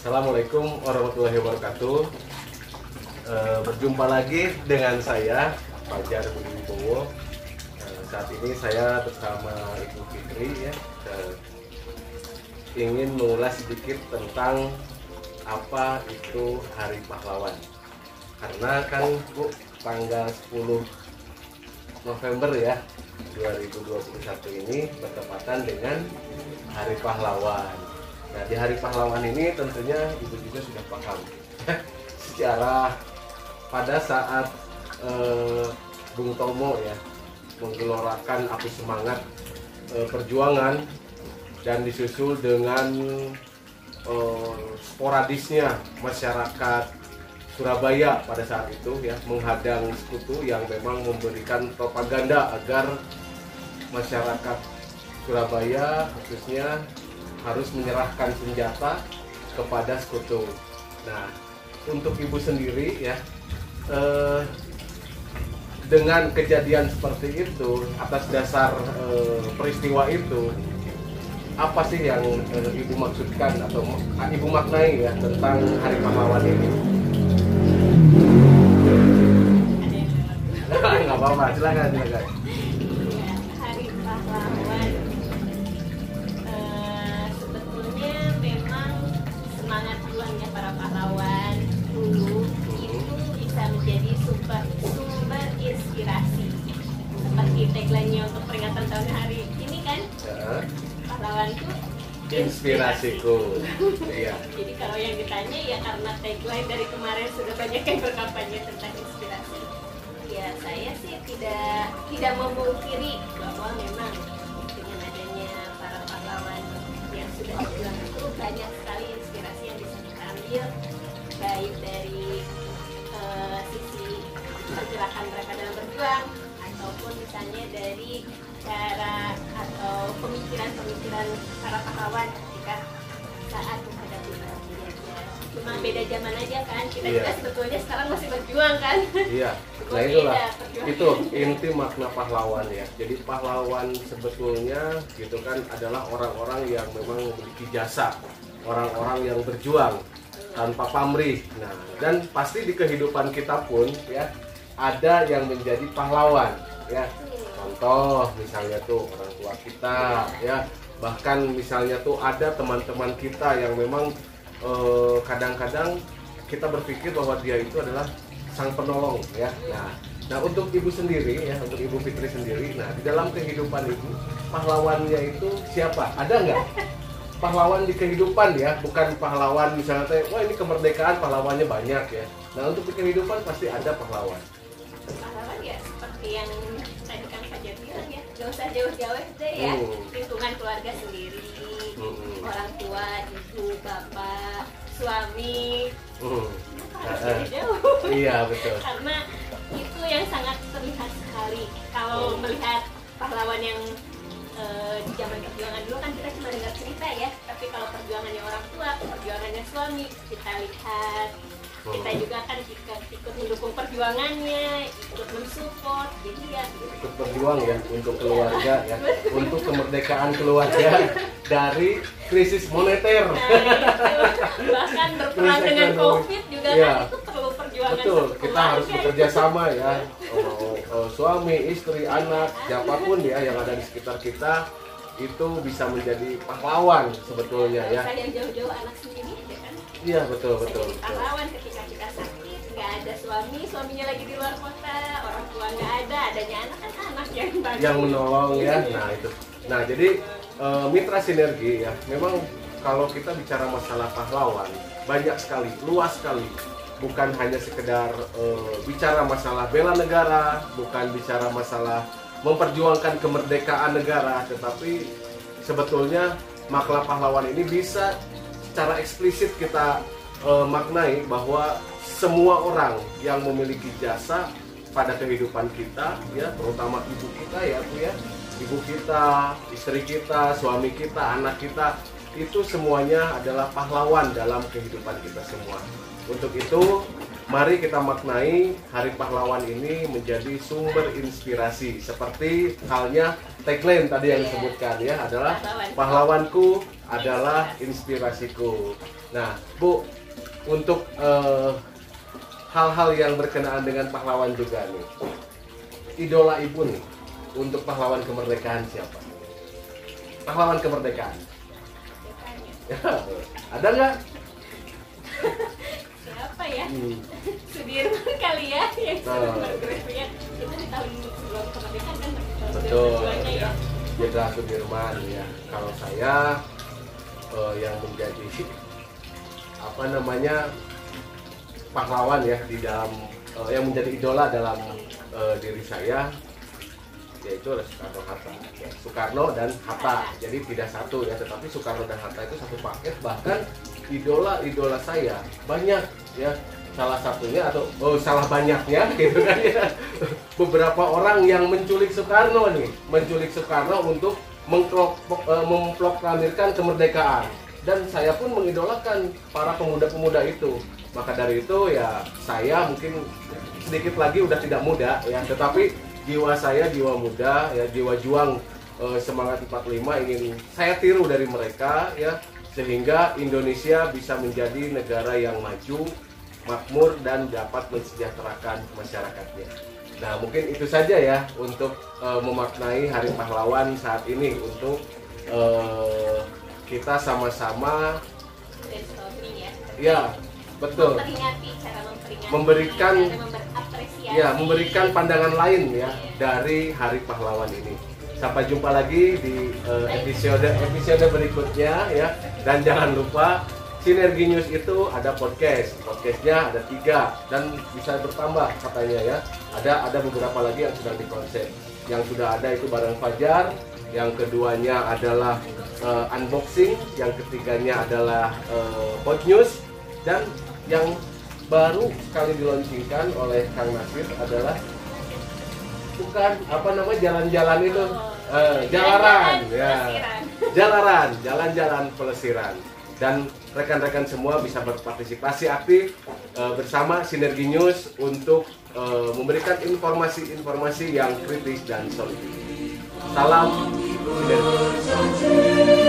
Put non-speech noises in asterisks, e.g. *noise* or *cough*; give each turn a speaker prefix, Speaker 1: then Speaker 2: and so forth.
Speaker 1: Assalamualaikum warahmatullahi wabarakatuh. E, berjumpa lagi dengan saya Fajar Budi Wibowo. E, saat ini saya bersama Ibu Fitri ya e, ingin mengulas sedikit tentang apa itu Hari Pahlawan. Karena kan Bu tanggal 10 November ya 2021 ini bertepatan dengan Hari Pahlawan. Nah di Hari Pahlawan ini tentunya ibu juga sudah paham. Secara pada saat eh, Bung Tomo ya menggelorakan api semangat eh, perjuangan dan disusul dengan eh, sporadisnya masyarakat Surabaya pada saat itu ya menghadang sekutu yang memang memberikan propaganda agar masyarakat Surabaya khususnya harus menyerahkan senjata kepada sekutu. Nah, untuk ibu sendiri ya eh, dengan kejadian seperti itu atas dasar eh, peristiwa itu apa sih yang eh, ibu maksudkan atau ibu maknai ya tentang Hari Pahlawan ini? *laughs* Nggak apa-apa, silakan silakan.
Speaker 2: Tahun hari ini kan pahlawanku
Speaker 1: inspirasiku. Iya.
Speaker 2: Jadi kalau yang ditanya ya karena tagline dari kemarin sudah banyak yang berkampanye tentang inspirasi. Ya saya sih tidak tidak memungkiri bahwa memang dengan adanya para pahlawan yang sudah berjuang itu banyak sekali inspirasi yang bisa kita ambil baik dari eh, sisi pergerakan mereka dalam berjuang ataupun misalnya dari cara atau pemikiran-pemikiran para pahlawan ketika saat menghadapi perang penjajah. Cuma beda zaman aja kan. Kita
Speaker 1: Iya.
Speaker 2: juga sebetulnya sekarang masih berjuang kan.
Speaker 1: Iya, *laughs* nah itulah itu inti makna pahlawan ya. Jadi pahlawan sebetulnya gitu kan adalah orang-orang yang memang memiliki jasa, orang-orang yang berjuang tanpa pamrih. Nah, dan pasti di kehidupan kita pun ya ada yang menjadi pahlawan ya. Contoh misalnya tuh orang tua kita ya, bahkan misalnya tuh ada teman-teman kita yang memang eh, kadang-kadang kita berpikir bahwa dia itu adalah sang penolong ya. Nah, nah untuk ibu sendiri ya, untuk ibu Fitri sendiri, nah di dalam kehidupan ibu pahlawannya itu siapa? Ada nggak? Pahlawan di kehidupan ya, bukan pahlawan misalnya teh, wah ini kemerdekaan pahlawannya banyak ya. Nah untuk di kehidupan pasti ada pahlawan.
Speaker 2: pahlawan ya seperti yang bilang ya gak usah jauh-jauh deh ya
Speaker 1: Hmm.
Speaker 2: lingkungan keluarga sendiri
Speaker 1: Hmm.
Speaker 2: orang tua ibu bapak suami
Speaker 1: Hmm.
Speaker 2: harus
Speaker 1: Eh, eh.
Speaker 2: jauh
Speaker 1: Iya betul.
Speaker 2: karena itu yang sangat terlihat sekali kalau
Speaker 1: Hmm.
Speaker 2: melihat pahlawan yang eh, di zaman perjuangan dulu kan kita cuma dengar cerita ya tapi kalau perjuangannya orang tua perjuangannya suami kita lihat kita
Speaker 1: Hmm.
Speaker 2: juga kan ikut, ikut mendukung perjuangannya ikut mensupport jadi ya
Speaker 1: Ikut berjuang ya untuk keluarga ya, *laughs* untuk kemerdekaan keluarga dari krisis moneter.
Speaker 2: nah, itu. bahkan berperang dengan
Speaker 1: ekonomi.
Speaker 2: covid juga
Speaker 1: Iya.
Speaker 2: kan itu perlu perjuangan
Speaker 1: Betul, kita harus bekerja sama ya. Oh, oh, suami, istri, anak, siapa pun ya yang ada di sekitar kita itu bisa menjadi pahlawan sebetulnya ya.
Speaker 2: Yang jauh-jauh anak sendiri
Speaker 1: Iya betul betul.
Speaker 2: jadi
Speaker 1: betul.
Speaker 2: pahlawan ketika kita sakit nggak ada suami suaminya lagi di luar kota orang tua nggak ada adanya anak kan anak yang bantu
Speaker 1: Yang menolong ya. Nah itu. Nah jadi eh, mitra sinergi ya. Memang kalau kita bicara masalah pahlawan banyak sekali, luas sekali. Bukan hanya sekedar eh, bicara masalah bela negara, bukan bicara masalah memperjuangkan kemerdekaan negara, tetapi sebetulnya makna pahlawan ini bisa secara eksplisit kita eh, maknai bahwa semua orang yang memiliki jasa pada kehidupan kita ya terutama ibu kita ya Bu ya ibu kita istri kita suami kita anak kita itu semuanya adalah pahlawan dalam kehidupan kita semua untuk itu Mari kita maknai Hari Pahlawan ini menjadi sumber inspirasi seperti halnya tagline tadi yang
Speaker 2: Iya.
Speaker 1: disebutkan ya adalah
Speaker 2: Pahlawanku.
Speaker 1: Adalah inspirasiku. Nah, Bu, untuk eh, hal-hal yang berkenaan dengan pahlawan juga nih. Idola Ibu nih untuk pahlawan kemerdekaan siapa? Pahlawan kemerdekaan. Ada nggak?
Speaker 2: siapa ya
Speaker 1: Hmm.
Speaker 2: Sudirman kali ya yang sudah bergeraknya kita di tahun sebelum kemerdekaan kan
Speaker 1: Betul.
Speaker 2: ya
Speaker 1: Jenderal Sudirman ya. Kalau saya eh, yang menjadi apa namanya pahlawan ya di dalam eh, yang menjadi idola dalam eh, diri saya yaitu Soekarno Hatta. Ya, Soekarno dan Hatta. Jadi tidak satu ya, tetapi Soekarno dan Hatta itu satu paket. Bahkan idola-idola saya banyak ya. Salah satunya atau oh, salah banyaknya *laughs* gitu kan ya. Beberapa orang yang menculik Soekarno nih, menculik Soekarno untuk memproklamirkan kemerdekaan. Dan saya pun mengidolakan para pemuda-pemuda itu. Maka dari itu ya saya mungkin sedikit lagi udah tidak muda ya, tetapi jiwa saya jiwa muda ya jiwa juang eh, semangat 45 ingin saya tiru dari mereka ya sehingga Indonesia bisa menjadi negara yang maju makmur dan dapat mensejahterakan masyarakatnya. Nah mungkin itu saja ya untuk eh, memaknai Hari Pahlawan saat ini untuk eh, kita sama-sama
Speaker 2: brainstorming ya.
Speaker 1: Ya betul.
Speaker 2: Memperingati cara memperingati
Speaker 1: Memberikan-
Speaker 2: cara
Speaker 1: ya memberikan pandangan lain ya dari Hari Pahlawan ini. Sampai jumpa lagi di eh, episode episode berikutnya ya. Dan jangan lupa Sinergi News itu ada podcast, podcastnya ada tiga dan bisa bertambah katanya ya. Ada ada beberapa lagi yang sedang dikonsep. Yang sudah ada itu bareng Fajar, yang keduanya adalah eh, unboxing, yang ketiganya adalah eh, Hot News dan yang baru sekali dilaunchingkan oleh Kang Nasir adalah bukan apa namanya jalan-jalan itu eh, jalaran ya jalaran jalan-jalan pelesiran dan rekan-rekan semua bisa berpartisipasi aktif eh, bersama Sinergi News untuk eh, memberikan informasi-informasi yang kritis dan solid. Salam Sinergi.